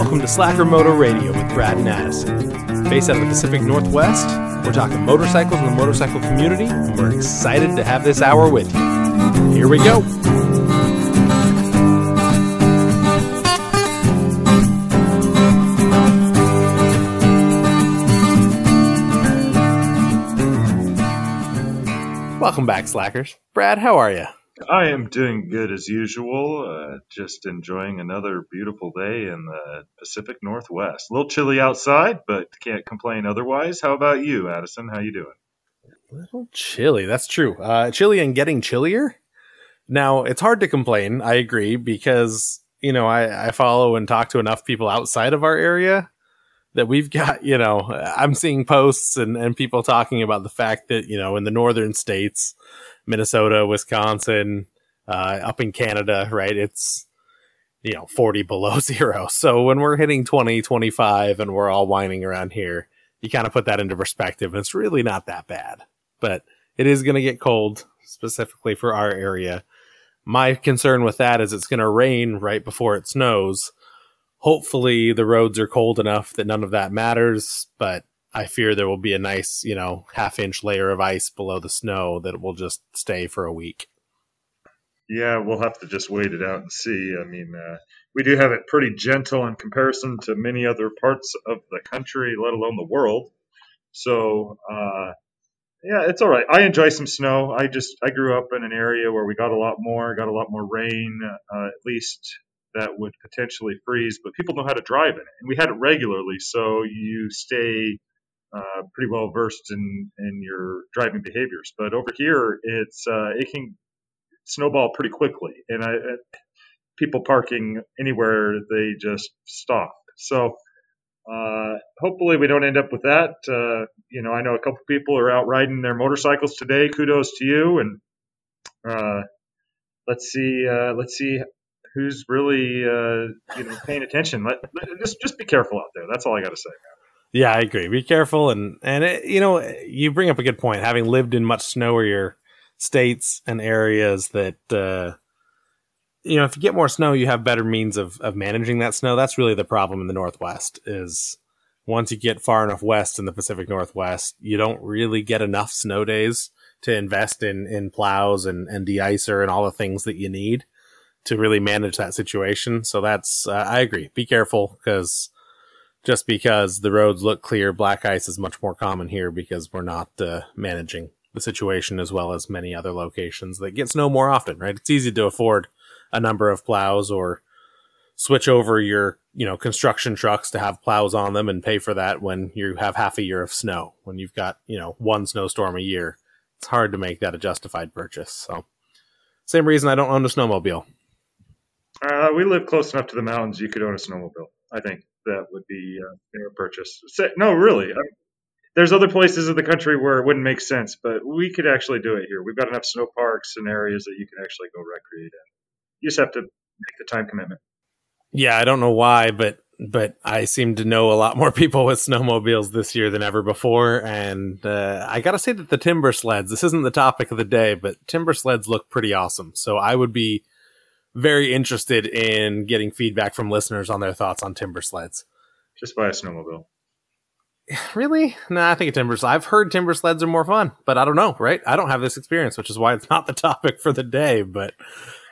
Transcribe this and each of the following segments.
Welcome to Slacker Moto Radio with Brad and Addison. Based out of the Pacific Northwest, we're talking motorcycles and the motorcycle community, and we're excited to have this hour with you. Here we go. Welcome back, Slackers. Brad, how are you? I am doing good as usual. Uh, just enjoying another beautiful day in the Pacific Northwest. A little chilly outside, but can't complain otherwise. How about you, Addison? How you doing? A little chilly. That's true. Uh, chilly and getting chillier. Now it's hard to complain. I agree because you know I, I follow and talk to enough people outside of our area that we've got. You know, I'm seeing posts and and people talking about the fact that you know in the northern states Minnesota, Wisconsin, uh, up in Canada, right? It's, you know, 40 below zero. So when we're hitting 20, 25 and we're all whining around here, you kind of put that into perspective. And it's really not that bad, but it is going to get cold specifically for our area. My concern with that is it's going to rain right before it snows. Hopefully the roads are cold enough that none of that matters, but I fear there will be a nice, you know, half inch layer of ice below the snow that will just stay for a week. Yeah, we'll have to just wait it out and see. I mean, uh, we do have it pretty gentle in comparison to many other parts of the country, let alone the world. So, uh, yeah, it's all right. I enjoy some snow. I just I grew up in an area where we got a lot more, got a lot more rain, uh, at least that would potentially freeze. But people know how to drive in it, and we had it regularly, so you stay uh, pretty well versed in in your driving behaviors. But over here, it's uh, it can snowball pretty quickly, and I, people parking anywhere they just stop. So uh, hopefully we don't end up with that. Uh, you know, I know a couple people are out riding their motorcycles today. Kudos to you, and uh, let's see uh, let's see who's really uh, you know paying attention. Let, let, just just be careful out there. That's all I got to say. Yeah, I agree. Be careful, and and it, you know, you bring up a good point. Having lived in much snowier states and areas, that uh, you know, if you get more snow, you have better means of of managing that snow. That's really the problem in the Northwest. Is once you get far enough west in the Pacific Northwest, you don't really get enough snow days to invest in in plows and and deicer and all the things that you need to really manage that situation. So that's uh, I agree. Be careful because just because the roads look clear, black ice is much more common here because we're not uh, managing the situation as well as many other locations that get snow more often, right? It's easy to afford a number of plows or switch over your, you know, construction trucks to have plows on them and pay for that when you have half a year of snow. When you've got, you know, one snowstorm a year, it's hard to make that a justified purchase. So, same reason I don't own a snowmobile. Uh, we live close enough to the mountains. You could own a snowmobile, I think that would be uh, fair purchase. no, really. I there's other places in the country where it wouldn't make sense, but we could actually do it here. We've got enough snow parks and areas that you can actually go recreate in. You just have to make the time commitment. Yeah, I don't know why, but but I seem to know a lot more people with snowmobiles this year than ever before, and uh, I got to say that the timber sleds. This isn't the topic of the day, but timber sleds look pretty awesome. So I would be very interested in getting feedback from listeners on their thoughts on timber sleds. Just buy a snowmobile. Really? No, nah, I think a timber. I've heard timber sleds are more fun, but I don't know. Right? I don't have this experience, which is why it's not the topic for the day. But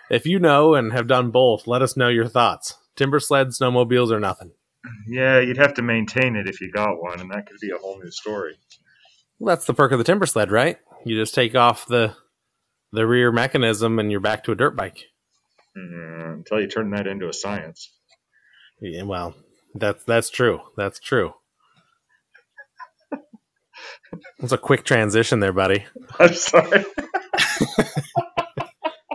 if you know and have done both, let us know your thoughts. Timber sleds, snowmobiles, or nothing. Yeah, you'd have to maintain it if you got one, and that could be a whole new story. Well, that's the perk of the timber sled, right? You just take off the the rear mechanism, and you're back to a dirt bike. Mm, until you turn that into a science. Yeah, well, that's that's true. That's true. That's a quick transition there, buddy. I'm sorry.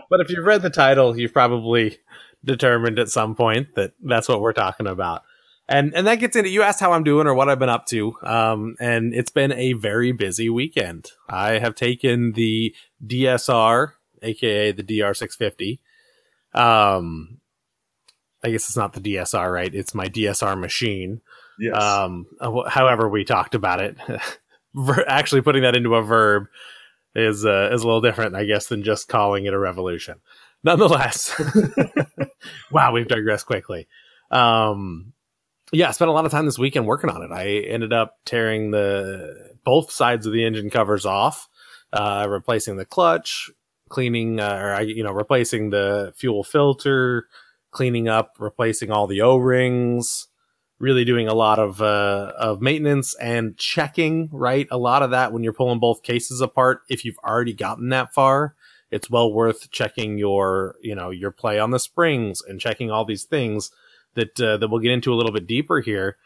but if you've read the title, you've probably determined at some point that that's what we're talking about. And and that gets into you asked how I'm doing or what I've been up to. Um, and it's been a very busy weekend. I have taken the DSR, aka the DR650, um, I guess it's not the DSR, right? It's my DSR machine. Yes. Um, however, we talked about it. Actually, putting that into a verb is uh, is a little different, I guess, than just calling it a revolution. Nonetheless, wow, we've digressed quickly. Um, yeah, I spent a lot of time this weekend working on it. I ended up tearing the both sides of the engine covers off, uh, replacing the clutch, cleaning, uh, or you know, replacing the fuel filter, cleaning up, replacing all the O rings, really doing a lot of uh, of maintenance and checking. Right, a lot of that when you're pulling both cases apart. If you've already gotten that far, it's well worth checking your you know your play on the springs and checking all these things that uh, that we'll get into a little bit deeper here.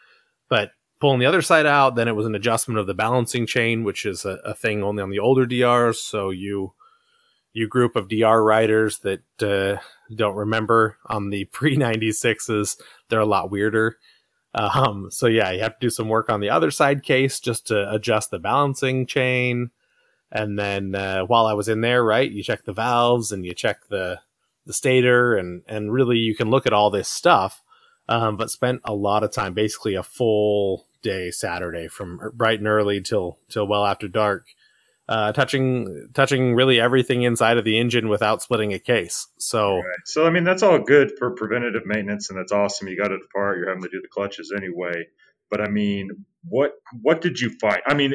But pulling the other side out, then it was an adjustment of the balancing chain, which is a, a thing only on the older DRs. So you you group of DR riders that uh, don't remember on the pre 96s, they're a lot weirder. Um, so yeah, you have to do some work on the other side case just to adjust the balancing chain. And then uh, while I was in there, right, you check the valves and you check the the stator, and and really you can look at all this stuff um, but spent a lot of time, basically a full day Saturday from bright and early till till well after dark, uh, touching touching really everything inside of the engine without splitting a case. So, right. so I mean that's all good for preventative maintenance, and that's awesome. You got it apart. You're having to do the clutches anyway. But I mean, what what did you find? I mean,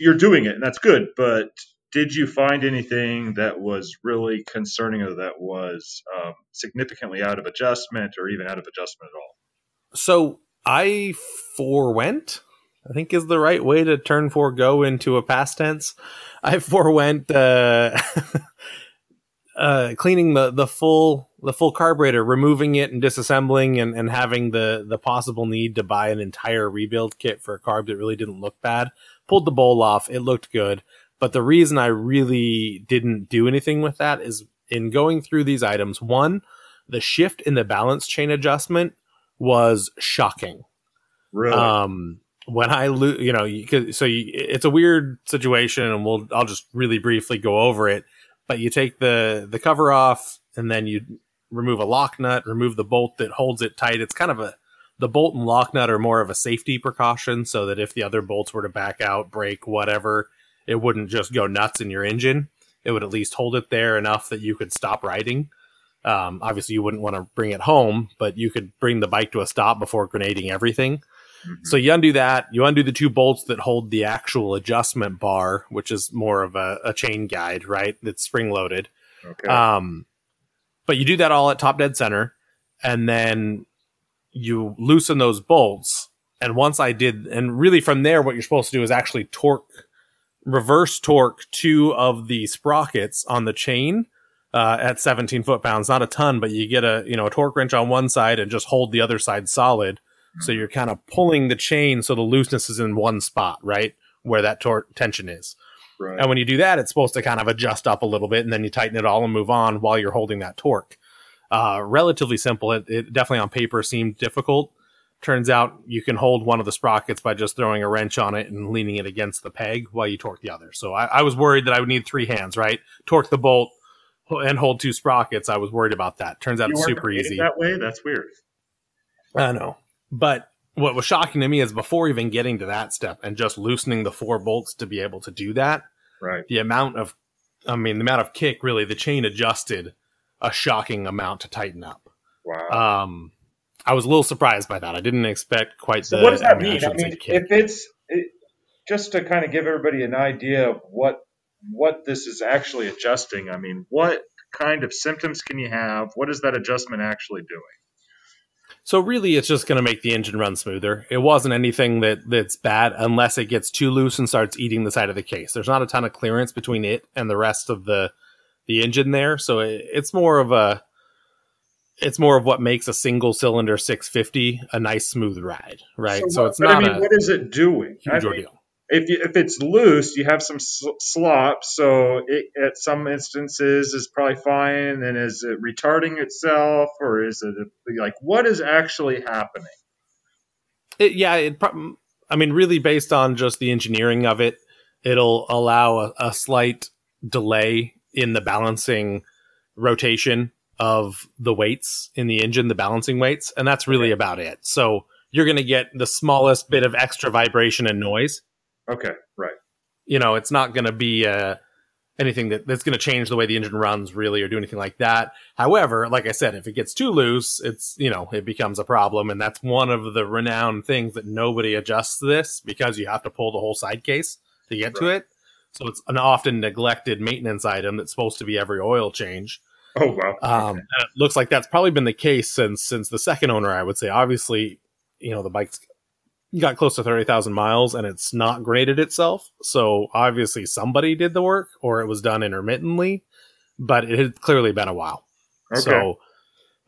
you're doing it, and that's good. But did you find anything that was really concerning or that was um, significantly out of adjustment or even out of adjustment at all? So I forewent, I think is the right way to turn forego into a past tense. I forewent uh, uh, cleaning the, the full the full carburetor, removing it and disassembling and, and having the the possible need to buy an entire rebuild kit for a carb that really didn't look bad. Pulled the bowl off, it looked good. But the reason I really didn't do anything with that is in going through these items, one, the shift in the balance chain adjustment was shocking. Really? Um, when I lose, you know, you so you, it's a weird situation, and we'll I'll just really briefly go over it. But you take the the cover off, and then you remove a lock nut, remove the bolt that holds it tight. It's kind of a the bolt and lock nut are more of a safety precaution, so that if the other bolts were to back out, break, whatever, it wouldn't just go nuts in your engine. It would at least hold it there enough that you could stop riding. Um, obviously, you wouldn't want to bring it home, but you could bring the bike to a stop before grenading everything. Mm-hmm. So you undo that. You undo the two bolts that hold the actual adjustment bar, which is more of a, a chain guide, right? That's spring loaded. Okay. Um, but you do that all at top dead center, and then you loosen those bolts. And once I did, and really from there, what you're supposed to do is actually torque reverse torque two of the sprockets on the chain uh, at 17 foot pounds. Not a ton, but you get a you know a torque wrench on one side and just hold the other side solid. So you're kind of pulling the chain so the looseness is in one spot, right where that tor- tension is. Right. And when you do that, it's supposed to kind of adjust up a little bit, and then you tighten it all and move on while you're holding that torque. Uh, relatively simple. It, it definitely on paper seemed difficult Turns out you can hold one of the sprockets by just throwing a wrench on it and leaning it against the peg while you torque the other. So I, I was worried that I would need three hands, right? Torque the bolt and hold two sprockets. I was worried about that. Turns out you it's super easy. That way, that's weird. I know, but what was shocking to me is before even getting to that step and just loosening the four bolts to be able to do that. Right. The amount of, I mean, the amount of kick really, the chain adjusted a shocking amount to tighten up. Wow. Um, I was a little surprised by that. I didn't expect quite so the. What does that mean? I mean, if it's it, just to kind of give everybody an idea of what what this is actually adjusting. I mean, what kind of symptoms can you have? What is that adjustment actually doing? So really, it's just going to make the engine run smoother. It wasn't anything that that's bad unless it gets too loose and starts eating the side of the case. There's not a ton of clearance between it and the rest of the the engine there, so it, it's more of a it's more of what makes a single cylinder 650 a nice smooth ride, right? So, so it's not. I mean, what is it doing? Huge I mean, ordeal. If you, if it's loose, you have some slop. So it, at some instances is probably fine. And is it retarding itself, or is it like what is actually happening? It, yeah, it. I mean, really, based on just the engineering of it, it'll allow a, a slight delay in the balancing rotation of the weights in the engine, the balancing weights, and that's really about it. So you're going to get the smallest bit of extra vibration and noise. Okay, right. You know, it's not going to be a anything that, that's going to change the way the engine runs really or do anything like that. However, like I said, if it gets too loose, it's, you know, it becomes a problem. And that's one of the renowned things that nobody adjusts this because you have to pull the whole side case to get right. to it. So it's an often neglected maintenance item that's supposed to be every oil change. Oh wow! Um, it looks like that's probably been the case since since the second owner. I would say, obviously, you know, the bike's got close to thirty thousand miles, and it's not graded itself. So obviously, somebody did the work, or it was done intermittently. But it had clearly been a while. Okay. So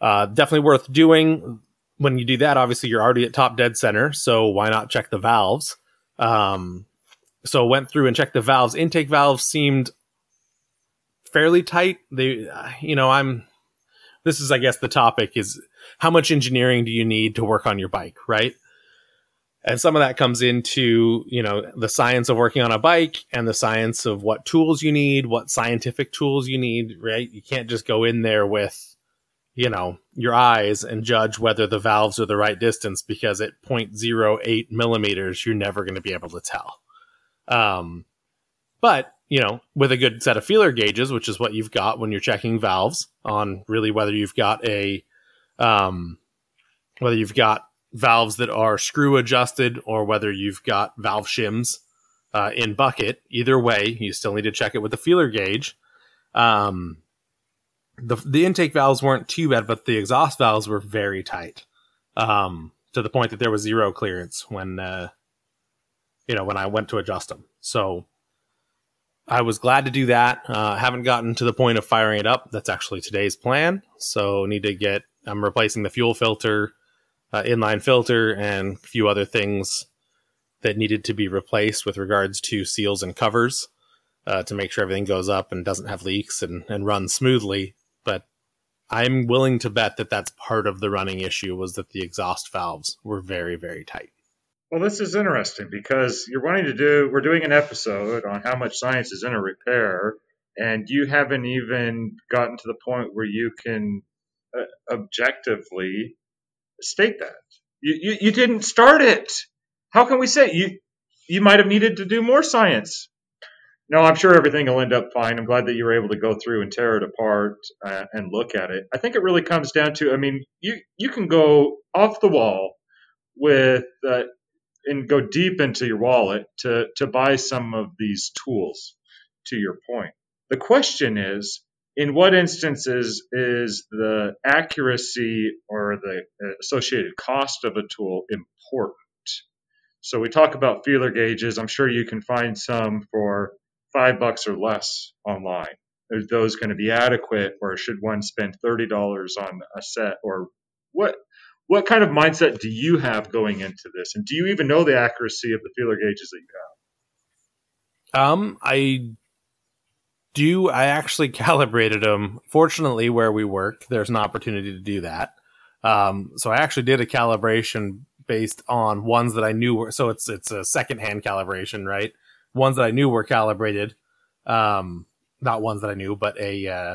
uh, definitely worth doing. When you do that, obviously, you're already at top dead center. So why not check the valves? Um, so went through and checked the valves. Intake valves seemed fairly tight. They, you know, I'm. This is, I guess, the topic is how much engineering do you need to work on your bike, right? And some of that comes into, you know, the science of working on a bike and the science of what tools you need, what scientific tools you need, right? You can't just go in there with, you know, your eyes and judge whether the valves are the right distance because at 0.08 millimeters, you're never going to be able to tell. Um, but you know, with a good set of feeler gauges, which is what you've got when you're checking valves on really whether you've got a, um, whether you've got valves that are screw adjusted or whether you've got valve shims uh, in bucket. Either way, you still need to check it with the feeler gauge. Um, the the intake valves weren't too bad, but the exhaust valves were very tight, um, to the point that there was zero clearance when uh, you know when I went to adjust them. So I was glad to do that. Uh, haven't gotten to the point of firing it up. That's actually today's plan. So need to get. I'm replacing the fuel filter, uh, inline filter, and a few other things that needed to be replaced with regards to seals and covers uh, to make sure everything goes up and doesn't have leaks and, and runs smoothly. But I'm willing to bet that that's part of the running issue was that the exhaust valves were very very tight. Well, this is interesting because you're wanting to do, we're doing an episode on how much science is in a repair, and you haven't even gotten to the point where you can uh, objectively state that. You, you, you didn't start it. How can we say you you might have needed to do more science? No, I'm sure everything will end up fine. I'm glad that you were able to go through and tear it apart uh, and look at it. I think it really comes down to, I mean, you you can go off the wall with uh, and go deep into your wallet to, to buy some of these tools, to your point. The question is, in what instances is the accuracy or the associated cost of a tool important? So we talk about feeler gauges. I'm sure you can find some for five bucks or less online. Are those going to be adequate, or should one spend thirty dollars on a set? Or what what kind of mindset do you have going into this? And do you even know the accuracy of the feeler gauges that you have? Um, I do. I actually calibrated them. Fortunately, where we work, there's an opportunity to do that. Um, so I actually did a calibration based on ones that I knew were. So it's it's a secondhand calibration, right? Ones that I knew were calibrated. Um, not ones that I knew, but a uh,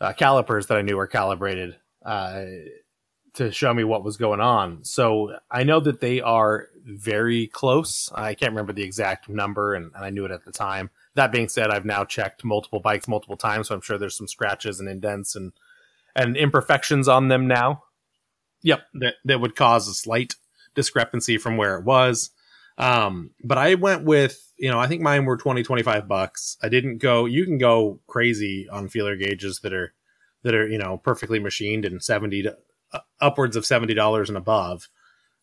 uh, calipers that I knew were calibrated. Uh, to show me what was going on. So I know that they are very close. I can't remember the exact number, and, and, I knew it at the time. That being said, I've now checked multiple bikes multiple times, so I'm sure there's some scratches and indents and and imperfections on them now. Yep, that that would cause a slight discrepancy from where it was. Um, but I went with, you know, I think mine were 20, 25 bucks. I didn't go, you can go crazy on feeler gauges that are, that are, you know, perfectly machined and 70 to upwards of seventy dollars and above.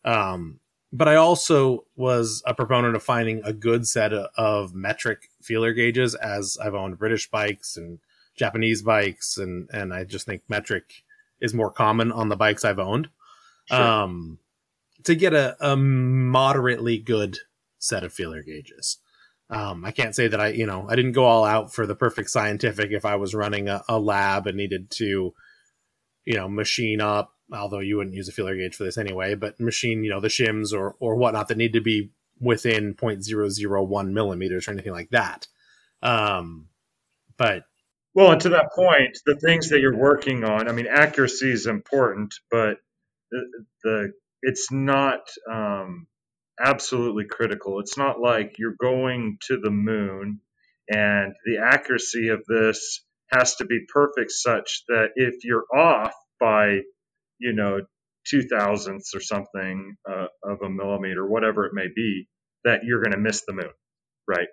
Um, but I also was a proponent of finding a good set of, of, metric feeler gauges, as I've owned British bikes and Japanese bikes, and and I just think metric is more common on the bikes I've owned. Sure. Um, to get a, a moderately good set of feeler gauges. Um, I can't say that I, you know, I didn't go all out for the perfect scientific if I was running a, a lab and needed to, you know, machine up although you wouldn't use a feeler gauge for this anyway, but machine, you know, the shims or or whatnot that need to be within 0.001 millimeters or anything like that. Um, but well, and to that point, the things that you're working on, I mean, accuracy is important, but the, the it's not um, absolutely critical. It's not like you're going to the moon And the accuracy of this has to be perfect such that if you're off by, you know, two thousandths or something uh, of a millimeter, whatever it may be, that you're going to miss the moon, right?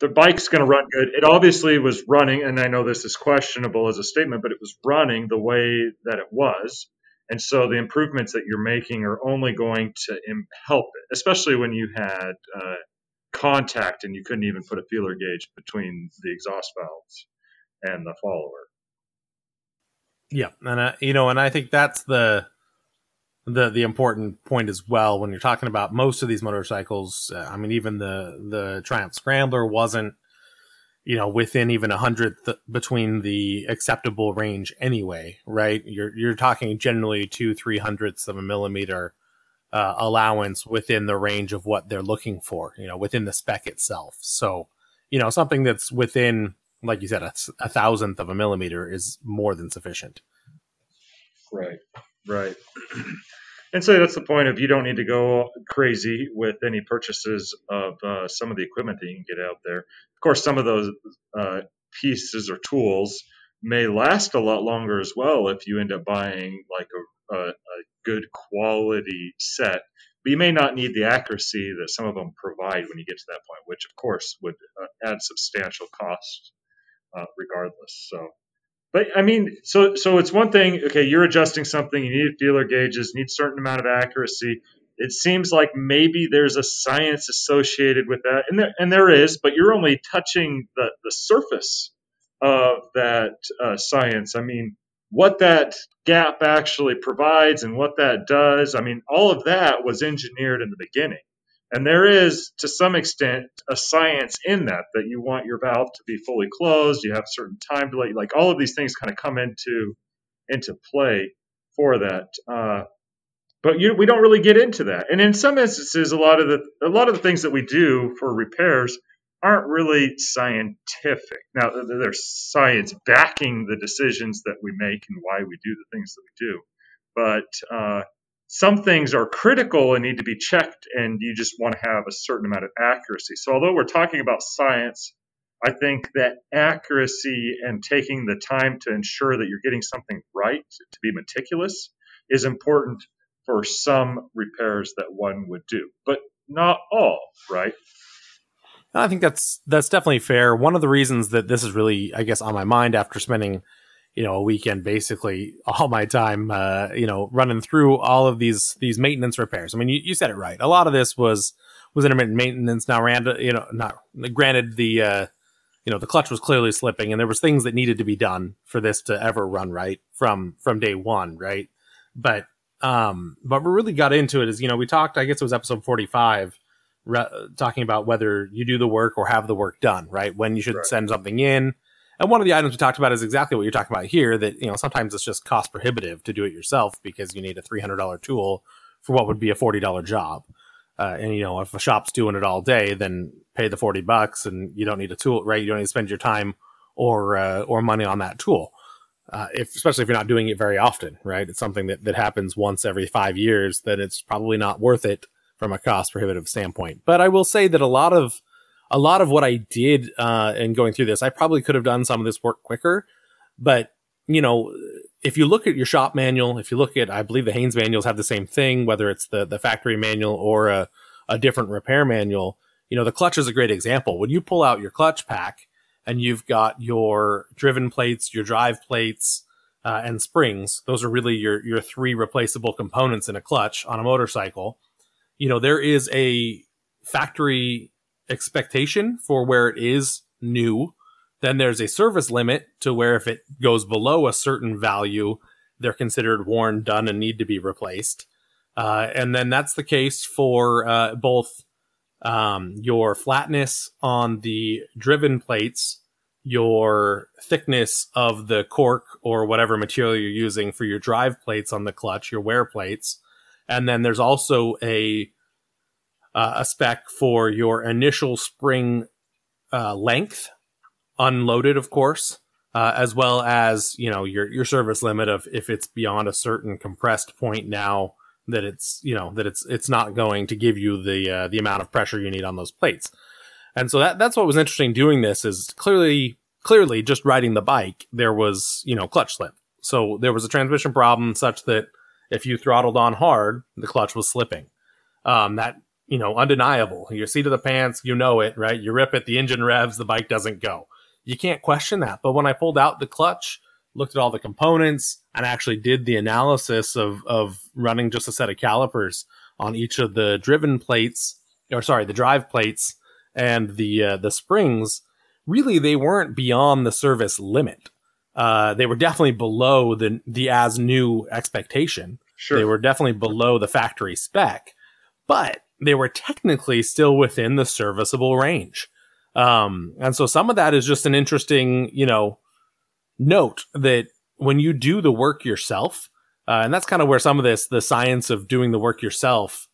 The bike's going to run good. It obviously was running, and I know this is questionable as a statement, but it was running the way that it was. And so the improvements that you're making are only going to help it, especially when you had uh, contact and you couldn't even put a feeler gauge between the exhaust valves and the follower. Yeah, and you know, and I think that's the the the important point as well when you're talking about most of these motorcycles. Uh, I mean, even the the Triumph Scrambler wasn't you know within even a hundredth between the acceptable range anyway, right? You're you're talking generally two three hundredths of a millimeter uh, allowance within the range of what they're looking for, you know, within the spec itself. So, you know, something that's within, like you said, a, a thousandth of a millimeter is more than sufficient. Right, right. And so that's the point of you don't need to go crazy with any purchases of uh, some of the equipment that you can get out there. Of course, some of those uh, pieces or tools may last a lot longer as well if you end up buying like a, a, a good quality set. But you may not need the accuracy that some of them provide when you get to that point, which of course would uh, add substantial cost uh, regardless. So but I mean, so so it's one thing. Okay, you're adjusting something. You need feeler gauges. Need certain amount of accuracy. It seems like maybe there's a science associated with that, and there and there is, but you're only touching the the surface of that uh, science. I mean, what that gap actually provides and what that does. I mean, all of that was engineered in the beginning. And there is, to some extent, a science in that, that you want your valve to be fully closed, you have certain time delay, like all of these things kind of come into, into play for that. Uh, but you, we don't really get into that. And in some instances, a lot of the, a lot of the things that we do for repairs aren't really scientific. Now, there's science backing the decisions that we make and why we do the things that we do. But uh, some things are critical and need to be checked, and you just want to have a certain amount of accuracy. So, although we're talking about science, I think that accuracy and taking the time to ensure that you're getting something right, to be meticulous, is important for some repairs that one would do, but not all, right? I think that's that's definitely fair. One of the reasons that this is really, I guess, on my mind after spending you know a weekend basically all my time uh, you know running through all of these these maintenance repairs. I mean you, you said it right. A lot of this was was intermittent maintenance. Now random you know not granted the uh, you know the clutch was clearly slipping and there was things that needed to be done for this to ever run right from from day one right? But um but we really got into it is you know we talked i guess it was episode 45 re- talking about whether you do the work or have the work done right? When you should right. send something in and one of the items we talked about is exactly what you're talking about here that, you know, sometimes it's just cost prohibitive to do it yourself because you need a $300 tool for what would be a $40 job. Uh, and, you know, if a shop's doing it all day, then pay the 40 bucks and you don't need a tool, right? You don't need to spend your time or, uh, or money on that tool. Uh, if, especially if you're not doing it very often, right? It's something that, that happens once every five years, then it's probably not worth it from a cost prohibitive standpoint. But I will say that a lot of, a lot of what I did uh, in going through this, I probably could have done some of this work quicker. But you know, if you look at your shop manual, if you look at, I believe the Haynes manuals have the same thing, whether it's the the factory manual or a, a different repair manual. You know, the clutch is a great example. When you pull out your clutch pack and you've got your driven plates, your drive plates, uh, and springs, those are really your your three replaceable components in a clutch on a motorcycle. You know, there is a factory expectation for where it is new. Then there's a service limit to where if it goes below a certain value, they're considered worn, done, and need to be replaced. Uh, and then that's the case for uh, both um, your flatness on the driven plates, your thickness of the cork or whatever material you're using for your drive plates on the clutch, your wear plates. And then there's also a uh, a spec for your initial spring uh, length, unloaded, of course, uh, as well as you know your your service limit of if it's beyond a certain compressed point now that it's you know that it's it's not going to give you the uh, the amount of pressure you need on those plates. And so that that's what was interesting doing this is clearly clearly just riding the bike there was you know clutch slip. So there was a transmission problem such that if you throttled on hard, the clutch was slipping. Um, that you know undeniable. Your seat of the pants, you know it, right? You rip it, the engine revs, the bike doesn't go. You can't question that. But when I pulled out the clutch, looked at all the components, and actually did the analysis of of running just a set of calipers on each of the driven plates, or sorry, the drive plates and the uh, the springs, really they weren't beyond the service limit. Uh, they were definitely below the the as new expectation. Sure. They were definitely below the factory spec, but they were technically still within the serviceable range. Um, and so some of that is just an interesting, you know, note that when you do the work yourself, uh, and that's kind of where some of this, the science of doing the work yourself,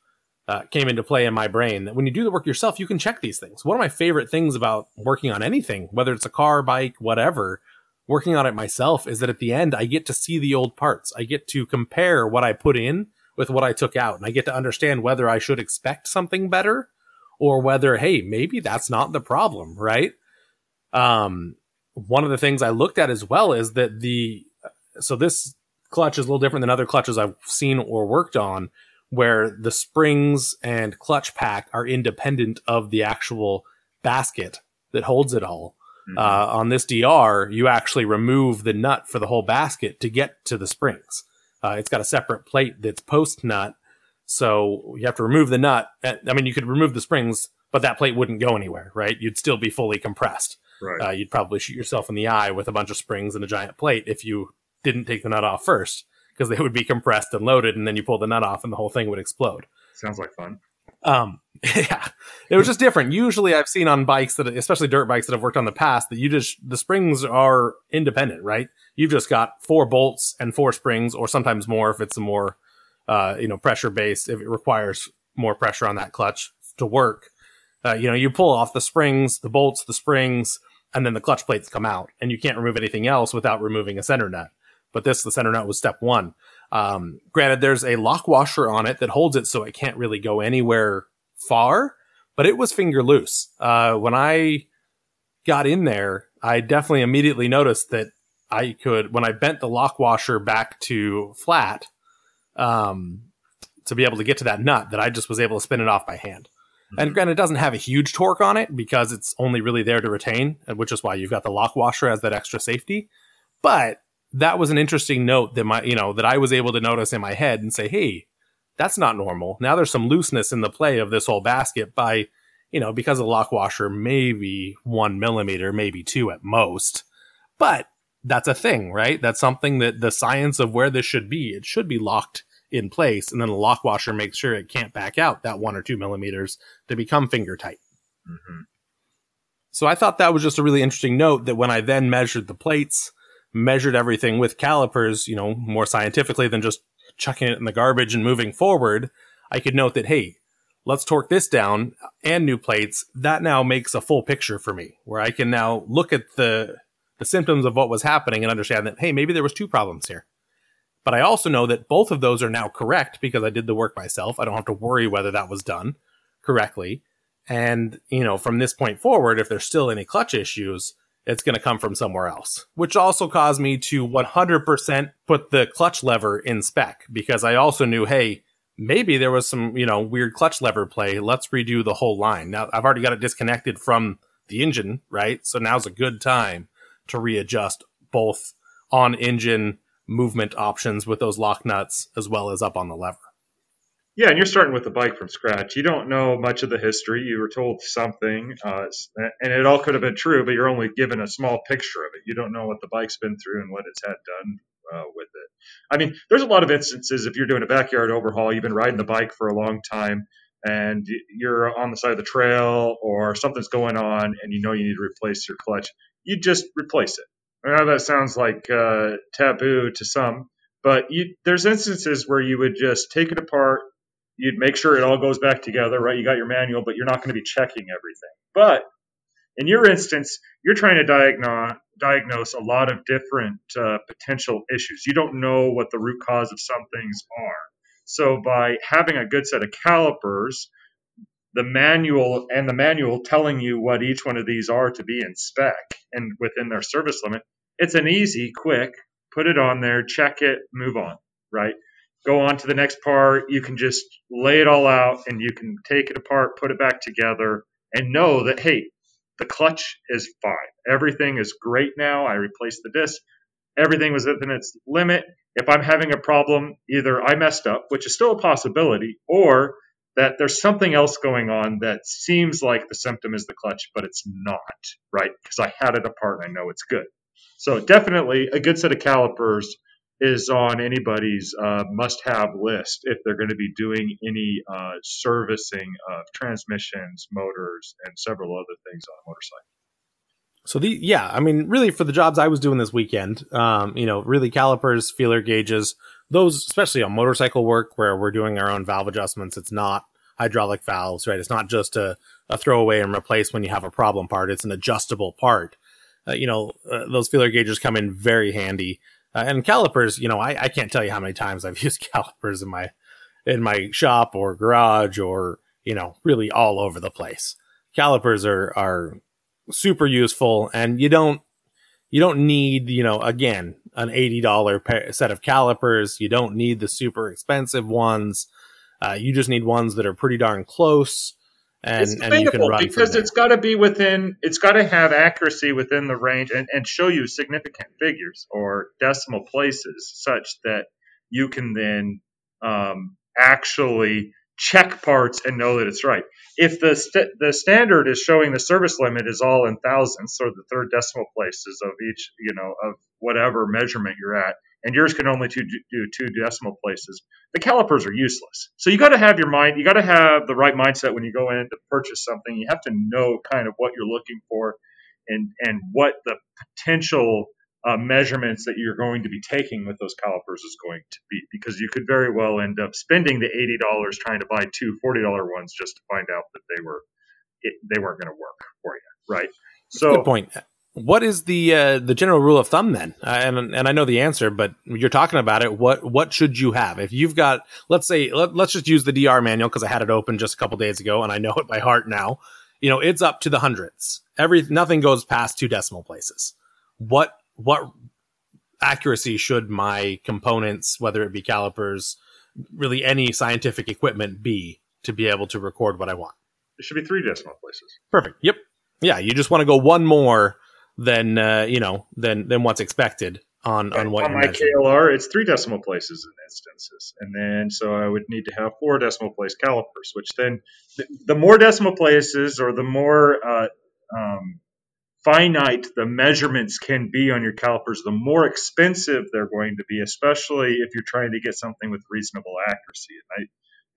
uh, came into play in my brain. That when you do the work yourself, you can check these things. One of my favorite things about working on anything, whether it's a car, bike, whatever, working on it myself, is that at the end I get to see the old parts. I get to compare what I put in with what I took out, and I get to understand whether I should expect something better or whether, hey, maybe that's not the problem, right? Um, one of the things I looked at as well is that the so this clutch is a little different than other clutches I've seen or worked on, where the springs and clutch pack are independent of the actual basket that holds it all. Mm-hmm. Uh, on this DR, you actually remove the nut for the whole basket to get to the springs. Uh, it's got a separate plate that's post nut, so you have to remove the nut. I mean, you could remove the springs, but that plate wouldn't go anywhere, right? You'd still be fully compressed. Right. Uh, you'd probably shoot yourself in the eye with a bunch of springs and a giant plate if you didn't take the nut off first because they would be compressed and loaded, and then you pull the nut off and the whole thing would explode. Sounds like fun. Um, yeah, it was just different. Usually, I've seen on bikes that, especially dirt bikes that I've worked on the past, that you just the springs are independent, right? You've just got four bolts and four springs, or sometimes more if it's a more, uh, you know, pressure based. If it requires more pressure on that clutch to work, uh, you know, you pull off the springs, the bolts, the springs, and then the clutch plates come out, and you can't remove anything else without removing a center nut. But this, the center nut was step one. Um, granted, there's a lock washer on it that holds it so it can't really go anywhere far, but it was finger loose. Uh, when I got in there, I definitely immediately noticed that I could, when I bent the lock washer back to flat, um, to be able to get to that nut, that I just was able to spin it off by hand. Mm-hmm. And granted, it doesn't have a huge torque on it because it's only really there to retain, which is why you've got the lock washer as that extra safety. But that was an interesting note that my, you know, that I was able to notice in my head and say, hey, that's not normal. Now there's some looseness in the play of this whole basket by, you know, because of the lock washer, maybe one millimeter, maybe two at most. But that's a thing, right? That's something that the science of where this should be, it should be locked in place. And then the lock washer makes sure it can't back out that one or two millimeters to become finger tight. Mm-hmm. So I thought that was just a really interesting note that when I then measured the plates, measured everything with calipers, you know, more scientifically than just chucking it in the garbage and moving forward, I could note that, hey, let's torque this down and new plates. That now makes a full picture for me where I can now look at the the symptoms of what was happening and understand that, hey, maybe there was two problems here. But I also know that both of those are now correct because I did the work myself. I don't have to worry whether that was done correctly. And, you know, from this point forward, if there's still any clutch issues, it's going to come from somewhere else, which also caused me to 100% put the clutch lever in spec because I also knew, hey, maybe there was some, you know, weird clutch lever play. Let's redo the whole line. Now I've already got it disconnected from the engine, right? So now's a good time to readjust both on engine movement options with those lock nuts as well as up on the lever. Yeah, and you're starting with the bike from scratch. You don't know much of the history. You were told something, uh, and it all could have been true, but you're only given a small picture of it. You don't know what the bike's been through and what it's had done uh, with it. I mean, there's a lot of instances if you're doing a backyard overhaul, you've been riding the bike for a long time, and you're on the side of the trail or something's going on, and you know you need to replace your clutch. You just replace it. I know that sounds like uh, taboo to some, but you, there's instances where you would just take it apart, you'd make sure it all goes back together, right? You got your manual, but you're not going to be checking everything. But in your instance, you're trying to diagnose diagnose a lot of different uh, potential issues. You don't know what the root cause of some things are. So by having a good set of calipers, the manual and the manual telling you what each one of these are to be in spec and within their service limit. It's an easy, quick, put it on there, check it, move on, right? Go on to the next part. You can just lay it all out and you can take it apart, put it back together, and know that, hey, the clutch is fine. Everything is great now. I replaced the disc. Everything was within its limit. If I'm having a problem, either I messed up, which is still a possibility, or that there's something else going on that seems like the symptom is the clutch, but it's not, right? Because I had it apart and I know it's good. So definitely a good set of calipers is on anybody's uh, must-have list if they're going to be doing any uh, servicing of transmissions, motors, and several other things on a motorcycle. So the yeah, I mean, really for the jobs I was doing this weekend, um, you know, really calipers, feeler gauges, those especially on motorcycle work where we're doing our own valve adjustments. It's not hydraulic valves, right? It's not just a, a throwaway and replace when you have a problem part. It's an adjustable part. Uh, you know, uh, those feeler gauges come in very handy. Uh, and calipers, you know, I, I can't tell you how many times I've used calipers in my in my shop or garage or you know, really all over the place. Calipers are are super useful, and you don't you don't need you know again an eighty dollar set of calipers. You don't need the super expensive ones. Uh, you just need ones that are pretty darn close and, it's and you can run because it's got to be within it's got to have accuracy within the range and, and show you significant figures or decimal places such that you can then um, actually check parts and know that it's right. If the st- the standard is showing the service limit is all in thousands or the third decimal places of each you know of whatever measurement you're at and yours can only do two decimal places, the calipers are useless. So you got to have your mind, you got to have the right mindset when you go in to purchase something. You have to know kind of what you're looking for and and what the potential uh, measurements that you're going to be taking with those calipers is going to be because you could very well end up spending the $80 trying to buy two $40 ones just to find out that they were it, they weren't going to work for you right so good point what is the uh, the general rule of thumb then? Uh, and and I know the answer, but you're talking about it. What what should you have if you've got? Let's say let, us just use the DR manual because I had it open just a couple days ago and I know it by heart now. You know, it's up to the hundreds. Every nothing goes past two decimal places. What what accuracy should my components, whether it be calipers, really any scientific equipment, be to be able to record what I want? It should be three decimal places. Perfect. Yep. Yeah, you just want to go one more than uh, you know than than what's expected on on what on my measuring. KLR. It's three decimal places in instances, and then so I would need to have four decimal place calipers, which then the, the more decimal places or the more uh, um, finite the measurements can be on your calipers, the more expensive they're going to be, especially if you're trying to get something with reasonable accuracy. And I,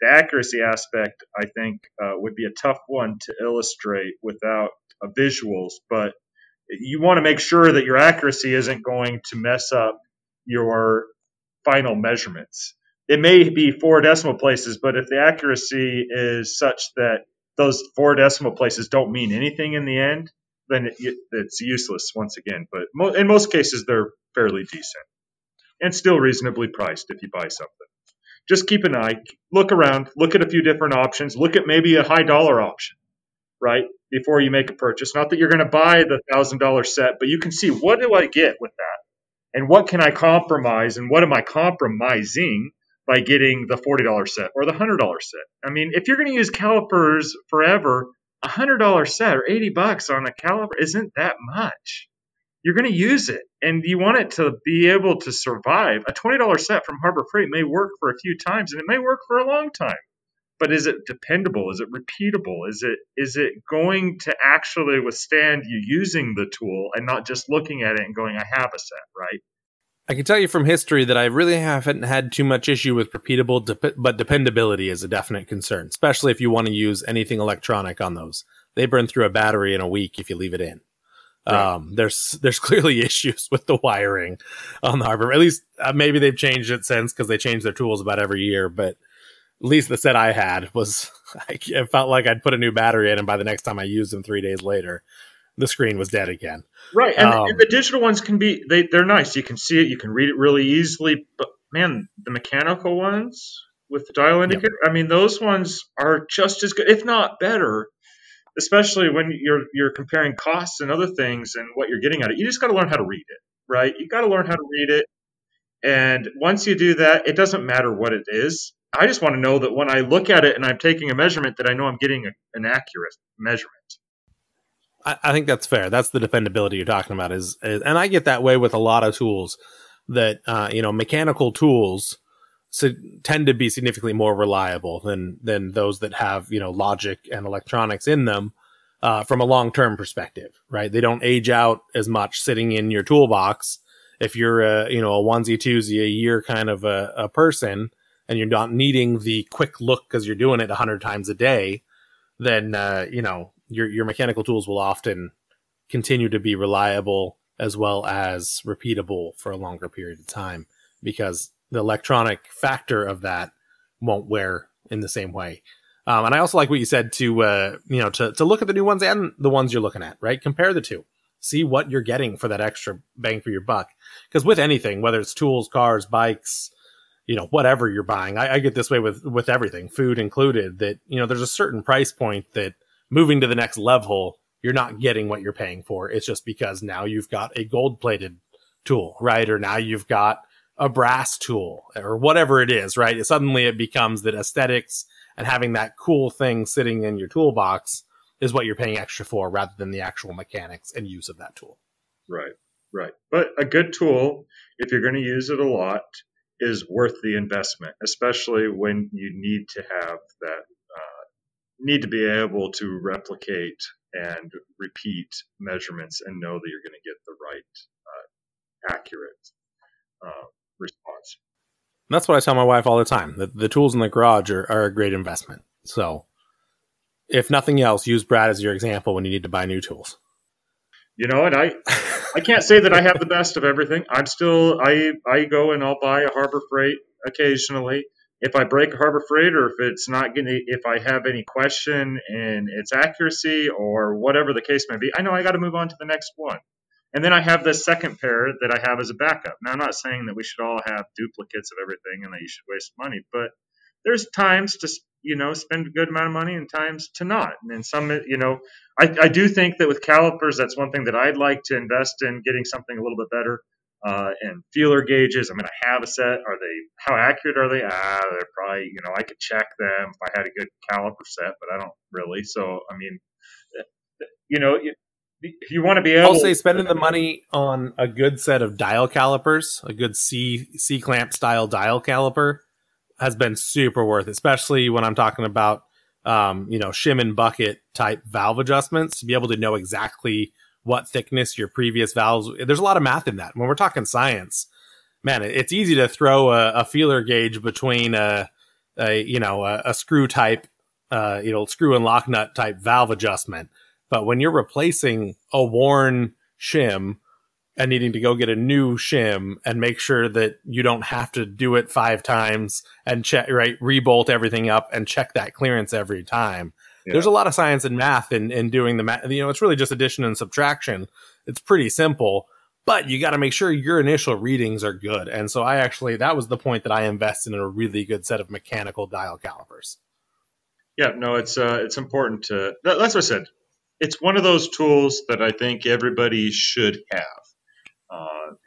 the accuracy aspect, I think, uh, would be a tough one to illustrate without uh, visuals, but you want to make sure that your accuracy isn't going to mess up your final measurements. It may be four decimal places, but if the accuracy is such that those four decimal places don't mean anything in the end, then it, it's useless once again. But mo- in most cases, they're fairly decent and still reasonably priced if you buy something. Just keep an eye, look around, look at a few different options, look at maybe a high dollar option, right? before you make a purchase. Not that you're going to buy the thousand dollar set, but you can see what do I get with that, and what can I compromise, and what am I compromising by getting the forty dollar set or the hundred dollar set. I mean, if you're going to use calipers forever, a hundred dollar set or eighty bucks on a caliper isn't that much. You're going to use it, and you want it to be able to survive. A twenty dollar set from Harbor Freight may work for a few times, and it may work for a long time but is it dependable? Is it repeatable? Is it is it going to actually withstand you using the tool and not just looking at it and going, I have a set, right? I can tell you from history that I really haven't had too much issue with repeatable, de- but dependability is a definite concern, especially if you want to use anything electronic on those. They burn through a battery in a week if you leave it in. Right. Um, there's there's clearly issues with the wiring on the harbor. At least uh, maybe they've changed it since because they change their tools about every year. But at least the set I had was it felt like I'd put a new battery in, and by the next time I used them three days later, the screen was dead again. Right, and, um, and the digital ones can be they they're nice. You can see it, you can read it really easily. But man, the mechanical ones, with the dial indicator. I mean, those ones are just as good, if not better, especially when you're you're comparing costs and other things and what you're getting at it. You just got to learn how to read it, right? You got to learn how to read it. And once you do that, it doesn't matter what it is. I just want to know that when I look at it and I'm taking a measurement, that I know I'm getting a, an accurate measurement. I, I, think that's fair. That's the dependability you're talking about. Is, is, and I get that way with a lot of tools. That uh, you know, mechanical tools so tend to be significantly more reliable than than those that have you know logic and electronics in them uh, from a long term perspective, right? They don't age out as much sitting in your toolbox. If you're a you know a onesie twosie a year kind of a, a person, and you're not needing the quick look because you're doing it a hundred times a day, then uh, you know your your mechanical tools will often continue to be reliable as well as repeatable for a longer period of time because the electronic factor of that won't wear in the same way. Um, and I also like what you said to uh, you know to to look at the new ones and the ones you're looking at, right? Compare the two, see what you're getting for that extra bang for your buck. Because with anything, whether it's tools, cars, bikes, you know, whatever you're buying, I, I get this way with with everything, food included. That you know, there's a certain price point that moving to the next level, you're not getting what you're paying for. It's just because now you've got a gold plated tool, right? Or now you've got a brass tool or whatever it is, right? Suddenly it becomes that aesthetics and having that cool thing sitting in your toolbox is what you're paying extra for rather than the actual mechanics and use of that tool. Right, right. But a good tool, if you're going to use it a lot, is worth the investment, especially when you need to have that, uh, need to be able to replicate and repeat measurements and know that you're going to get the right, uh, accurate uh, response. That's what I tell my wife all the time. The, the tools in the garage are, are a great investment. So, if nothing else, use Brad as your example when you need to buy new tools. You know, and I, I can't say that I have the best of everything. I'm still, I, I go and I'll buy a Harbor Freight occasionally. If I break a Harbor Freight, or if it's not going to, if I have any question in its accuracy or whatever the case may be, I know I got to move on to the next one. And then I have this second pair that I have as a backup. Now, I'm not saying that we should all have duplicates of everything and that you should waste money, but there's times to you know spend a good amount of money and times to not. And some, you know, I, I do think that with calipers, that's one thing that I'd like to invest in getting something a little bit better. Uh, and feeler gauges. I'm going to have a set. Are they? How accurate are they? Ah, they're probably. You know, I could check them if I had a good caliper set, but I don't really. So, I mean, you know, if you want to be able, I'll say spending the money on a good set of dial calipers, a good C C clamp style dial caliper, has been super worth, especially when I'm talking about um, you know shim and bucket type valve adjustments to be able to know exactly what thickness your previous valves. There's a lot of math in that. When we're talking science, man, it's easy to throw a, a feeler gauge between a, a you know a, a screw type, uh, you know screw and lock nut type valve adjustment but when you're replacing a worn shim and needing to go get a new shim and make sure that you don't have to do it five times and check right rebolt everything up and check that clearance every time. Yeah. There's a lot of science and math in, in doing the math. You know, it's really just addition and subtraction. It's pretty simple, but you got to make sure your initial readings are good. And so I actually, that was the point that I invested in a really good set of mechanical dial calipers. Yeah, no, it's uh, it's important to. That's what I said it's one of those tools that I think everybody should have.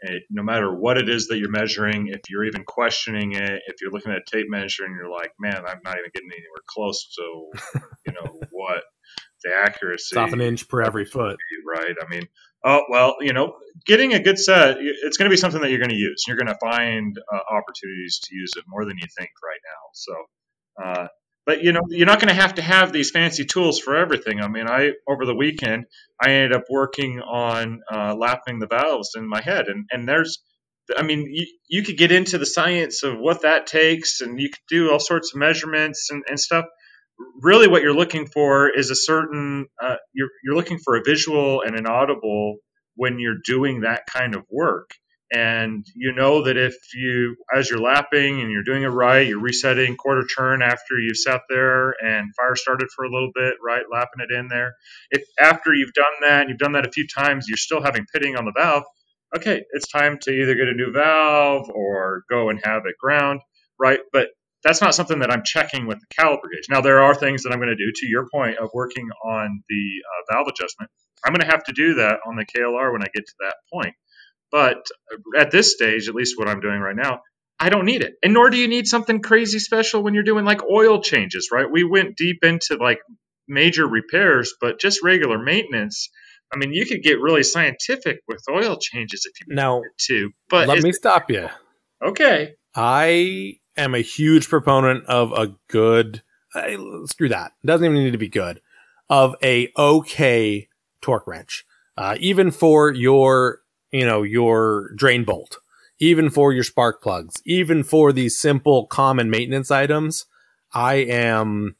It, no matter what it is that you're measuring, if you're even questioning it, if you're looking at a tape measure and you're like, man, I'm not even getting anywhere close to, you know, what the accuracy. It's off an inch per every foot. Right. I mean, oh, well, you know, getting a good set, it's going to be something that you're going to use. You're going to find uh, opportunities to use it more than you think right now. So, uh, but you know you're not going to have to have these fancy tools for everything. I mean i over the weekend i ended up working on uh, lapping the valves in my head. And and there's i mean you, you could get into the science of what that takes and you could do all sorts of measurements and, and stuff. Really what you're looking for is a certain uh, you're, you're looking for a visual and an audible when you're doing that kind of work and you know that if you as you're lapping and you're doing it right you're resetting quarter turn after you've sat there and fire started for a little bit right lapping it in there if after you've done that and you've done that a few times you're still having pitting on the valve okay it's time to either get a new valve or go and have it ground right but that's not something that I'm checking with the caliper gauge. Now, there are things that I'm going to do to your point of working on the uh, valve adjustment. I'm going to have to do that on the KLR when I get to that point. But at this stage, at least what I'm doing right now, I don't need it. And nor do you need something crazy special when you're doing like oil changes, right? We went deep into like major repairs, but just regular maintenance. I mean, you could get really scientific with oil changes if you now, wanted to. But let me stop you. Okay. I am a huge proponent of a good. Uh, screw that. It doesn't even need to be good. Of a okay torque wrench, uh, even for your you know your drain bolt, even for your spark plugs, even for these simple common maintenance items. I am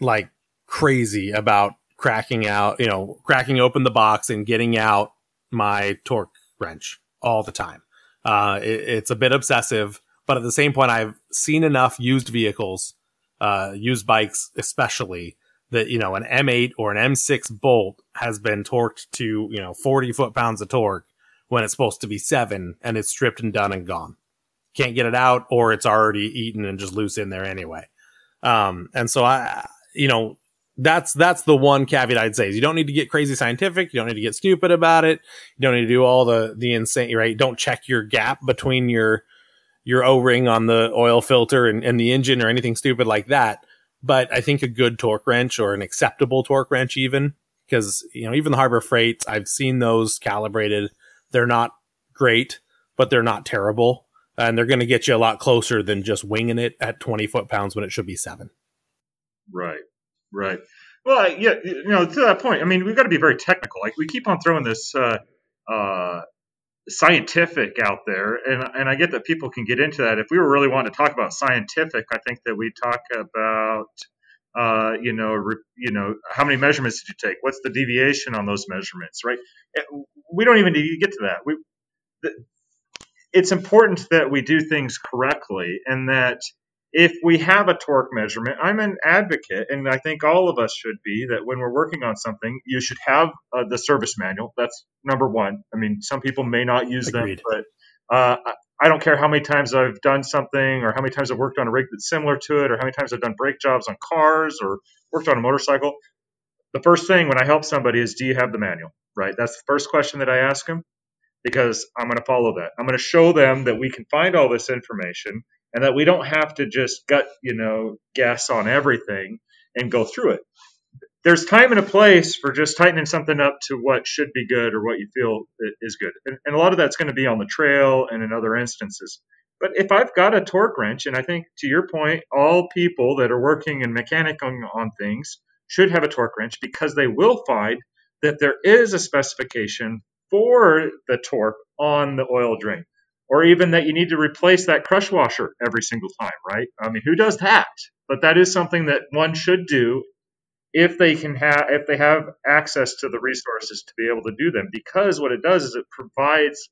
like crazy about cracking out, you know, cracking open the box and getting out my torque wrench all the time. Uh, it, it's a bit obsessive, but at the same point, I've seen enough used vehicles, uh, used bikes especially, that you know an M8 or an M6 bolt has been torqued to you know 40 foot pounds of torque when it's supposed to be seven, and it's stripped and done and gone. Can't get it out, or it's already eaten and just loose in there anyway. Um, and so I, you know, that's that's the one caveat I'd say is you don't need to get crazy scientific. You don't need to get stupid about it. You don't need to do all the the insane right. Don't check your gap between your your O ring on the oil filter and, and the engine or anything stupid like that. But I think a good torque wrench or an acceptable torque wrench, even because you know even the Harbor Freights, I've seen those calibrated. They're not great, but they're not terrible, and they're going to get you a lot closer than just winging it at twenty foot pounds when it should be seven. Right. Right. Well, yeah, you know, to that point, I mean, we've got to be very technical. Like we keep on throwing this uh, uh, scientific out there, and and I get that people can get into that. If we were really wanting to talk about scientific, I think that we talk about, uh, you know, re, you know, how many measurements did you take? What's the deviation on those measurements? Right? Eh, we don't even need to get to that. We, it's important that we do things correctly, and that if we have a torque measurement, I'm an advocate, and I think all of us should be, that when we're working on something, you should have uh, the service manual. That's number one. I mean, some people may not use Agreed. them, but uh, I don't care how many times I've done something or how many times I've worked on a rig that's similar to it or how many times I've done brake jobs on cars or worked on a motorcycle. The first thing when I help somebody is, do you have the manual? Right? That's the first question that I ask them because I'm going to follow that. I'm going to show them that we can find all this information and that we don't have to just gut, you know, guess on everything and go through it. There's time and a place for just tightening something up to what should be good or what you feel is good. And, and a lot of that's going to be on the trail and in other instances. But if I've got a torque wrench, and I think to your point, all people that are working and mechanic on, on things should have a torque wrench because they will find that there is a specification for the torque on the oil drain or even that you need to replace that crush washer every single time, right? I mean, who does that? But that is something that one should do if they can have if they have access to the resources to be able to do them because what it does is it provides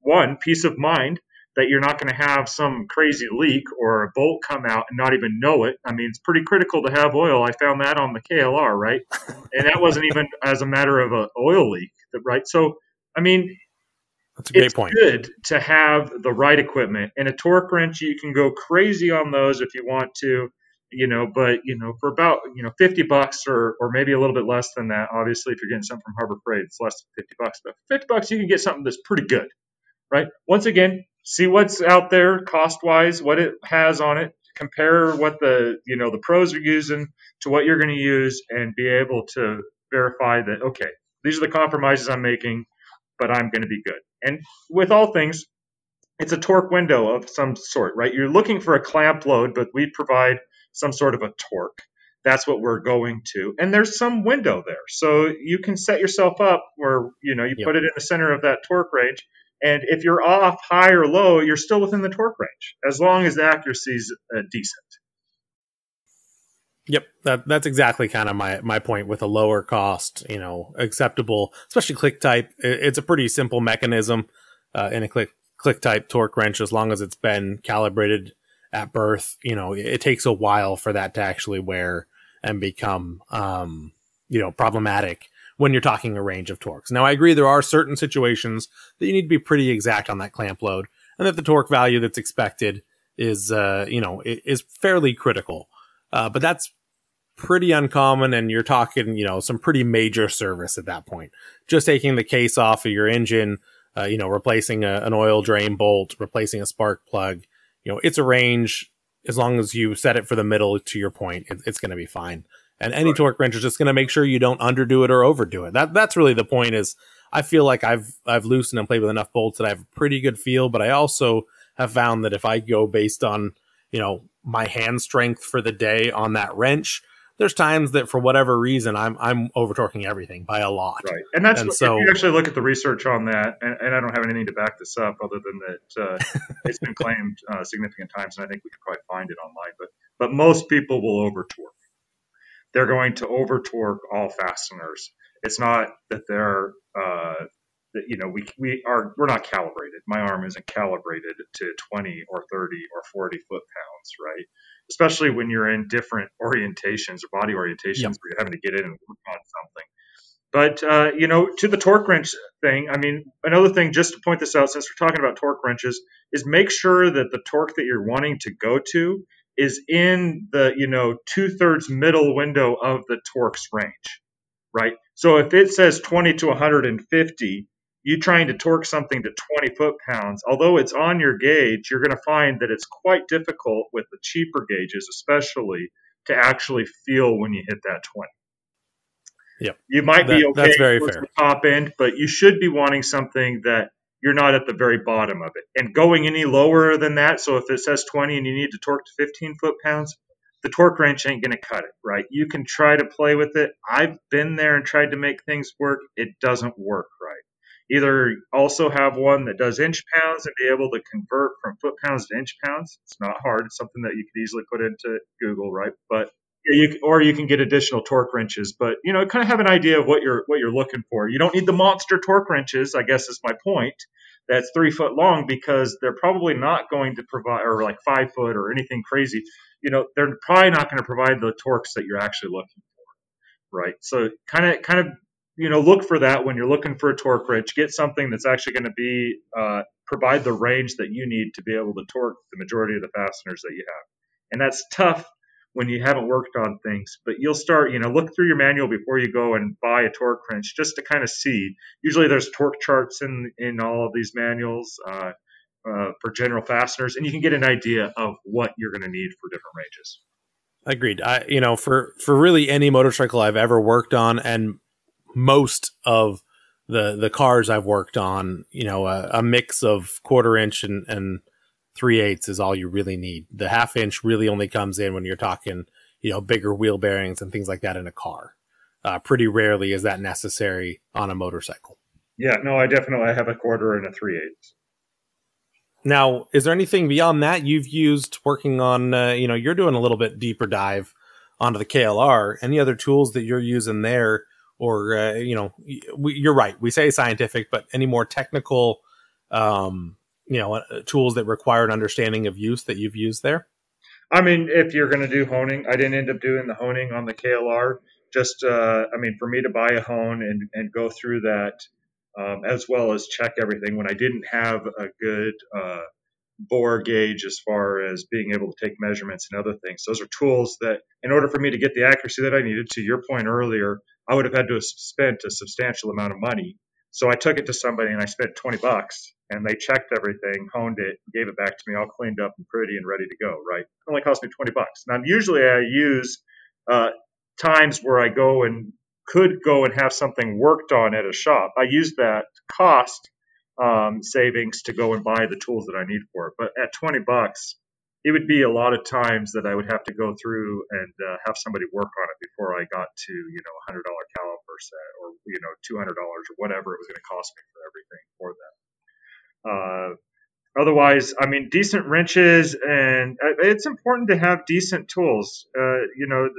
one peace of mind that you're not going to have some crazy leak or a bolt come out and not even know it. I mean, it's pretty critical to have oil. I found that on the KLR, right? And that wasn't even as a matter of an oil leak, right? So, I mean, that's a great it's point. good to have the right equipment and a torque wrench. You can go crazy on those if you want to, you know, but you know, for about you know 50 bucks or or maybe a little bit less than that. Obviously, if you're getting something from Harbor Freight, it's less than 50 bucks. But 50 bucks, you can get something that's pretty good, right? Once again, see what's out there cost wise, what it has on it. Compare what the you know the pros are using to what you're going to use, and be able to verify that okay, these are the compromises I'm making, but I'm going to be good. And with all things, it's a torque window of some sort, right? You're looking for a clamp load, but we provide some sort of a torque. That's what we're going to. And there's some window there. So you can set yourself up where, you know, you yep. put it in the center of that torque range. And if you're off high or low, you're still within the torque range as long as the accuracy is uh, decent. Yep, that, that's exactly kind of my my point with a lower cost, you know, acceptable, especially click type. It's a pretty simple mechanism uh, in a click click type torque wrench as long as it's been calibrated at birth. You know, it takes a while for that to actually wear and become, um, you know, problematic when you're talking a range of torques. Now, I agree there are certain situations that you need to be pretty exact on that clamp load, and that the torque value that's expected is uh, you know is fairly critical. Uh, but that's pretty uncommon, and you're talking you know some pretty major service at that point. Just taking the case off of your engine, uh, you know, replacing a, an oil drain bolt, replacing a spark plug. You know, it's a range as long as you set it for the middle. To your point, it, it's going to be fine. And any right. torque wrench is just going to make sure you don't underdo it or overdo it. That that's really the point. Is I feel like I've I've loosened and played with enough bolts that I have a pretty good feel, but I also have found that if I go based on you know my hand strength for the day on that wrench, there's times that for whatever reason I'm I'm over torquing everything by a lot. Right, and that's and so, if you actually look at the research on that, and, and, I don't have anything to back this up other than that uh, it's been claimed uh, significant times, and I think we could probably find it online. But but most people will over torque. They're going to over torque all fasteners. It's not that they're uh, that you know we we are we're not calibrated. My arm isn't calibrated to 20 or 30 or 40 foot pounds, right? Especially when you're in different orientations or body orientations yep. where you're having to get in and work on something. But uh, you know, to the torque wrench thing, I mean, another thing just to point this out, since we're talking about torque wrenches, is make sure that the torque that you're wanting to go to is in the you know two thirds middle window of the torque's range, right? So if it says 20 to 150, you trying to torque something to 20 foot pounds, although it's on your gauge, you're going to find that it's quite difficult with the cheaper gauges, especially to actually feel when you hit that 20. Yeah, you might that, be okay that's very fair. the top end, but you should be wanting something that you're not at the very bottom of it. And going any lower than that, so if it says 20 and you need to torque to 15 foot pounds, the torque wrench ain't going to cut it, right? You can try to play with it. I've been there and tried to make things work. It doesn't work right either also have one that does inch pounds and be able to convert from foot pounds to inch pounds. It's not hard. It's something that you could easily put into Google, right? But you, or you can get additional torque wrenches. But you know, kind of have an idea of what you're what you're looking for. You don't need the monster torque wrenches. I guess is my point. That's three foot long because they're probably not going to provide, or like five foot or anything crazy. You know, they're probably not going to provide the torques that you're actually looking for, right? So kind of kind of you know, look for that when you're looking for a torque wrench. Get something that's actually going to be uh, provide the range that you need to be able to torque the majority of the fasteners that you have. And that's tough when you haven't worked on things, but you'll start, you know, look through your manual before you go and buy a torque wrench just to kind of see. Usually there's torque charts in in all of these manuals uh, uh, for general fasteners, and you can get an idea of what you're going to need for different ranges. Agreed. I, you know, for for really any motorcycle I've ever worked on, and most of the the cars I've worked on, you know, a, a mix of quarter inch and, and three eighths is all you really need. The half inch really only comes in when you're talking, you know, bigger wheel bearings and things like that in a car. Uh, pretty rarely is that necessary on a motorcycle. Yeah, no, I definitely have a quarter and a three eighths. Now, is there anything beyond that you've used working on? Uh, you know, you're doing a little bit deeper dive onto the KLR. Any other tools that you're using there or uh, you know we, you're right we say scientific but any more technical um, you know uh, tools that require an understanding of use that you've used there? I mean if you're going to do honing i didn't end up doing the honing on the klr just uh, i mean for me to buy a hone and, and go through that um, as well as check everything when i didn't have a good uh, bore gauge as far as being able to take measurements and other things those are tools that in order for me to get the accuracy that i needed to your point earlier I would have had to have spent a substantial amount of money. So I took it to somebody and I spent 20 bucks and they checked everything, honed it, gave it back to me all cleaned up and pretty and ready to go, right? It only cost me 20 bucks. Now, usually I use uh, times where I go and could go and have something worked on at a shop. I use that cost um, savings to go and buy the tools that I need for it. But at 20 bucks, it would be a lot of times that I would have to go through and uh, have somebody work on it before I got to you know hundred dollar caliper set or you know two hundred dollars or whatever it was going to cost me for everything for that. Uh, otherwise, I mean, decent wrenches and uh, it's important to have decent tools. Uh, you know,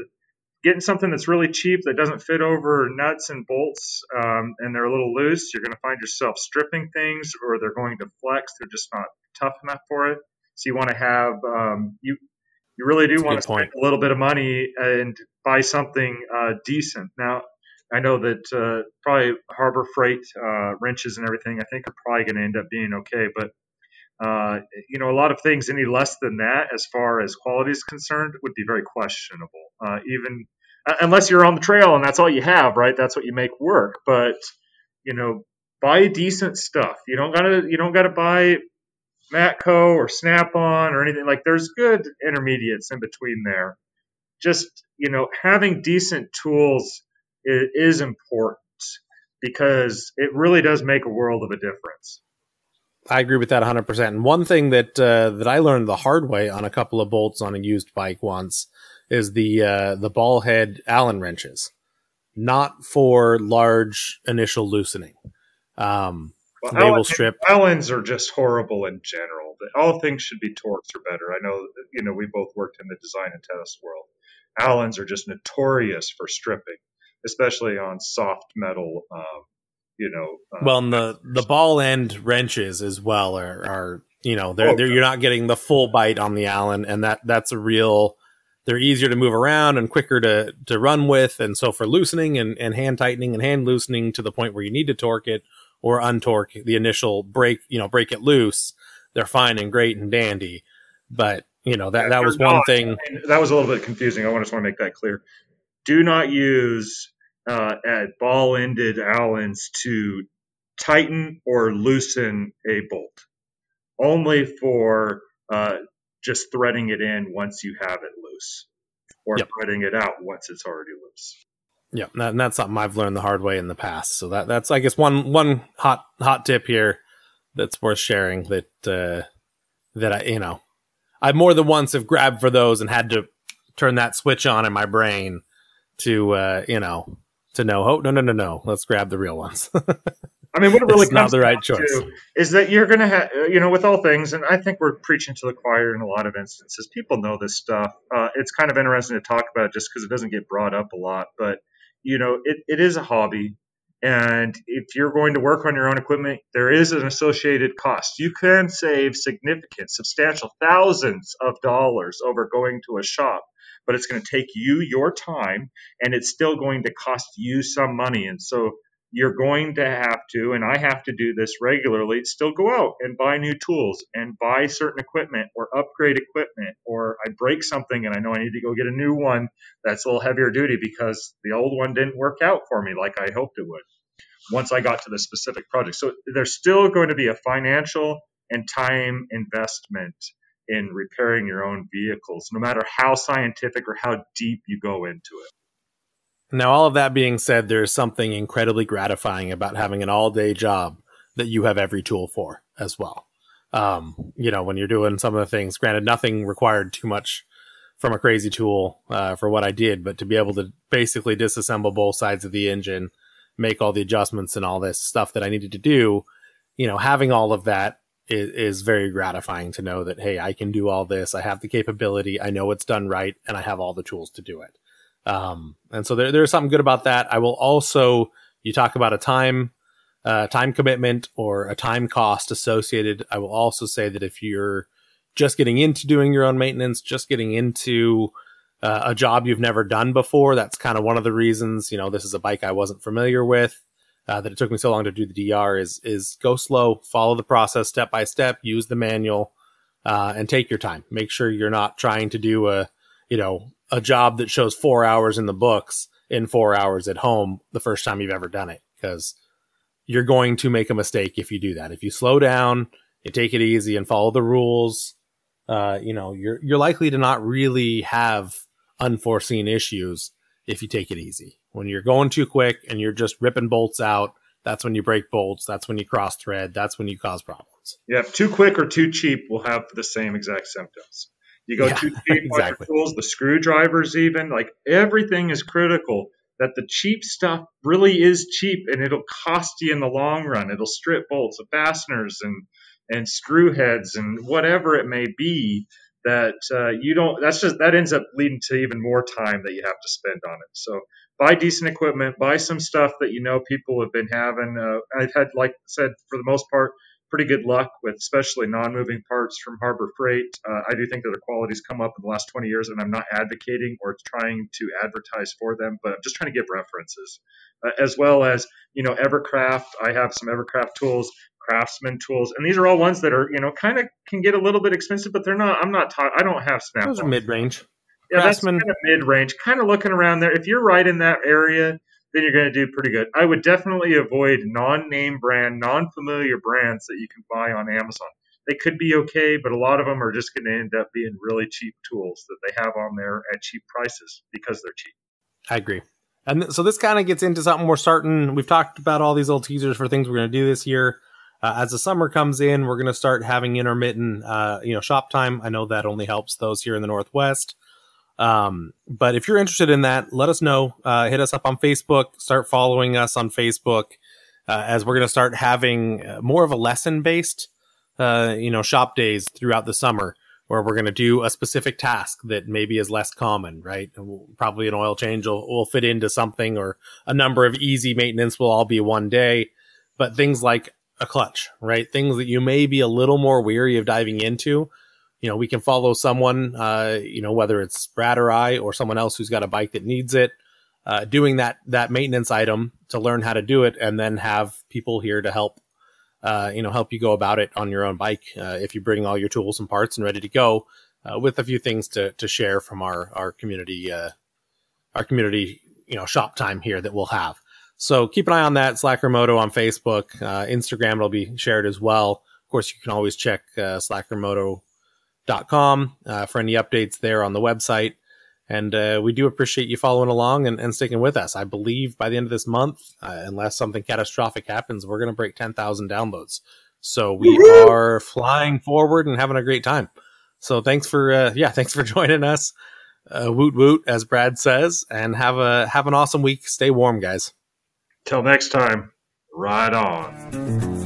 getting something that's really cheap that doesn't fit over nuts and bolts um, and they're a little loose, you're going to find yourself stripping things or they're going to flex. They're just not tough enough for it. So you want to have um, you you really do want to spend a little bit of money and buy something uh, decent. Now I know that uh, probably Harbor Freight uh, wrenches and everything I think are probably going to end up being okay, but Uh, you know, a lot of things any less than that, as far as quality is concerned, would be very questionable. Uh, even unless you're on the trail and that's all you have, right? That's what you make work. But you know, buy decent stuff. You don't gotta you don't gotta buy Matco or Snap on or anything like. There's good intermediates in between there. Just you know, having decent tools is, important because it really does make a world of a difference. I agree with that 100%. And one thing that uh, that I learned the hard way on a couple of bolts on a used bike once is the uh, the ball head Allen wrenches, not for large initial loosening. Um, well, they will strip. Allens are just horrible in general. All things should be Torx or better. I know you know we both worked in the design and test world. Allens are just notorious for stripping, especially on soft metal um, you know. Uh, well, and the the ball end wrenches as well are, are you know they're, oh, they're you're not getting the full bite on the Allen, and that that's a real. They're easier to move around and quicker to to run with, and so for loosening and, and hand tightening and hand loosening to the point where you need to torque it or untorque the initial break, you know, break it loose, they're fine and great and dandy. But you know that that was one not, thing. that was a little bit confusing. I just want to make that clear. Do not use uh, at ball ended Allens to tighten or loosen a bolt, only for uh, just threading it in once you have it loose, or yep. threading it out once it's already loose. Yeah, and that's something I've learned the hard way in the past. So that that's I guess one one hot hot tip here that's worth sharing that uh, that I you know I more than once have grabbed for those and had to turn that switch on in my brain to uh, you know to know, oh no no no no, let's grab the real ones. I mean, what it really it's comes not the right choice is that you're going to have, you know, with all things, and I think we're preaching to the choir in a lot of instances. People know this stuff. Uh, it's kind of interesting to talk about just because it doesn't get brought up a lot, but you know, it, it is a hobby. And if you're going to work on your own equipment, there is an associated cost. You can save significant, substantial thousands of dollars over going to a shop but it's going to take you your time and it's still going to cost you some money. And so you're going to have to, and I have to do this regularly, still go out and buy new tools and buy certain equipment or upgrade equipment, or I break something and I know I need to go get a new one that's a little heavier duty because the old one didn't work out for me like I hoped it would once I got to the specific project. So there's still going to be a financial and time investment in repairing your own vehicles, no matter how scientific or how deep you go into it. Now, all of that being said, there's something incredibly gratifying about having an all day job that you have every tool for as well. Um, you know, when you're doing some of the things, granted, nothing required too much from a crazy tool uh, for what I did, but to be able to basically disassemble both sides of the engine, make all the adjustments and all this stuff that I needed to do, you know, having all of that is, is very gratifying to know that hey, I can do all this. I have the capability. I know it's done right, and I have all the tools to do it. Um, and so there, there's something good about that. I will also you talk about a time uh, time commitment or a time cost associated. I will also say that if you're just getting into doing your own maintenance, just getting into uh, a job you've never done before, that's kind of one of the reasons. You know, this is a bike I wasn't familiar with uh, that it took me so long to do the DR is is go slow, follow the process step by step, use the manual, uh, and take your time. Make sure you're not trying to do a you know a job that shows four hours in the books in four hours at home the first time you've ever done it because you're going to make a mistake if you do that. If you slow down, you take it easy and follow the rules, uh, you know you're you're likely to not really have unforeseen issues if you take it easy. When you're going too quick and you're just ripping bolts out, that's when you break bolts. That's when you cross thread. That's when you cause problems. Yeah, too quick or too cheap will have the same exact symptoms. You go yeah, cheap exactly. tools, the screwdrivers, even like everything is critical. That the cheap stuff really is cheap and it'll cost you in the long run. It'll strip bolts of fasteners and and screw heads and whatever it may be that uh, you don't that's just that ends up leading to even more time that you have to spend on it so buy decent equipment buy some stuff that you know people have been having uh, i've had like I said for the most part pretty good luck with especially non-moving parts from harbor freight uh, i do think that their quality's come up in the last 20 years and i'm not advocating or trying to advertise for them but i'm just trying to give references uh, as well as you know evercraft i have some evercraft tools craftsman tools, and these are all ones that are you know kind of can get a little bit expensive, but they're not. I'm not. Ta- I don't have snap. Those are mid range. Yeah, craftsman. that's kind of mid range. Kind of looking around there. If you're right in that area, then you're going to do pretty good. I would definitely avoid non-name brand, non-familiar brands that you can buy on Amazon. They could be okay, but a lot of them are just going to end up being really cheap tools that they have on there at cheap prices because they're cheap. I agree. And so this kind of gets into something we're starting. We've talked about all these little teasers for things we're going to do this year. Uh, as the summer comes in, we're going to start having intermittent, uh, you know, shop time. I know that only helps those here in the Northwest. Um, but if you're interested in that, let us know. Uh, hit us up on Facebook. Start following us on Facebook, uh, as we're going to start having uh, more of a lesson based, uh, you know, shop days throughout the summer where we're going to do a specific task that maybe is less common, right? Probably an oil change will, will fit into something or a number of easy maintenance will all be one day. But things like a clutch, right? Things that you may be a little more weary of diving into. You know, we can follow someone, uh, you know, whether it's Brad or I or someone else who's got a bike that needs it, uh, doing that that maintenance item to learn how to do it, and then have people here to help uh, you know, help you go about it on your own bike uh, if you bring all your tools and parts and ready to go, uh, with a few things to to share from our our community uh, our community you know shop time here that we'll have. So keep an eye on that Slacker Moto on Facebook, Instagram. It'll be shared as well. Of course, you can always check uh, slackermoto.com uh, for any updates there on the website. And uh, we do appreciate you following along and, and, sticking with us. I believe by the end of this month, uh, unless something catastrophic happens, we're going to break 10,000 downloads. So we Woo-hoo! are flying forward and having a great time. So thanks for, uh, yeah, thanks for joining us. Uh, woot woot, as Brad says, and have a have an awesome week. Stay warm, guys. Till next time, ride on.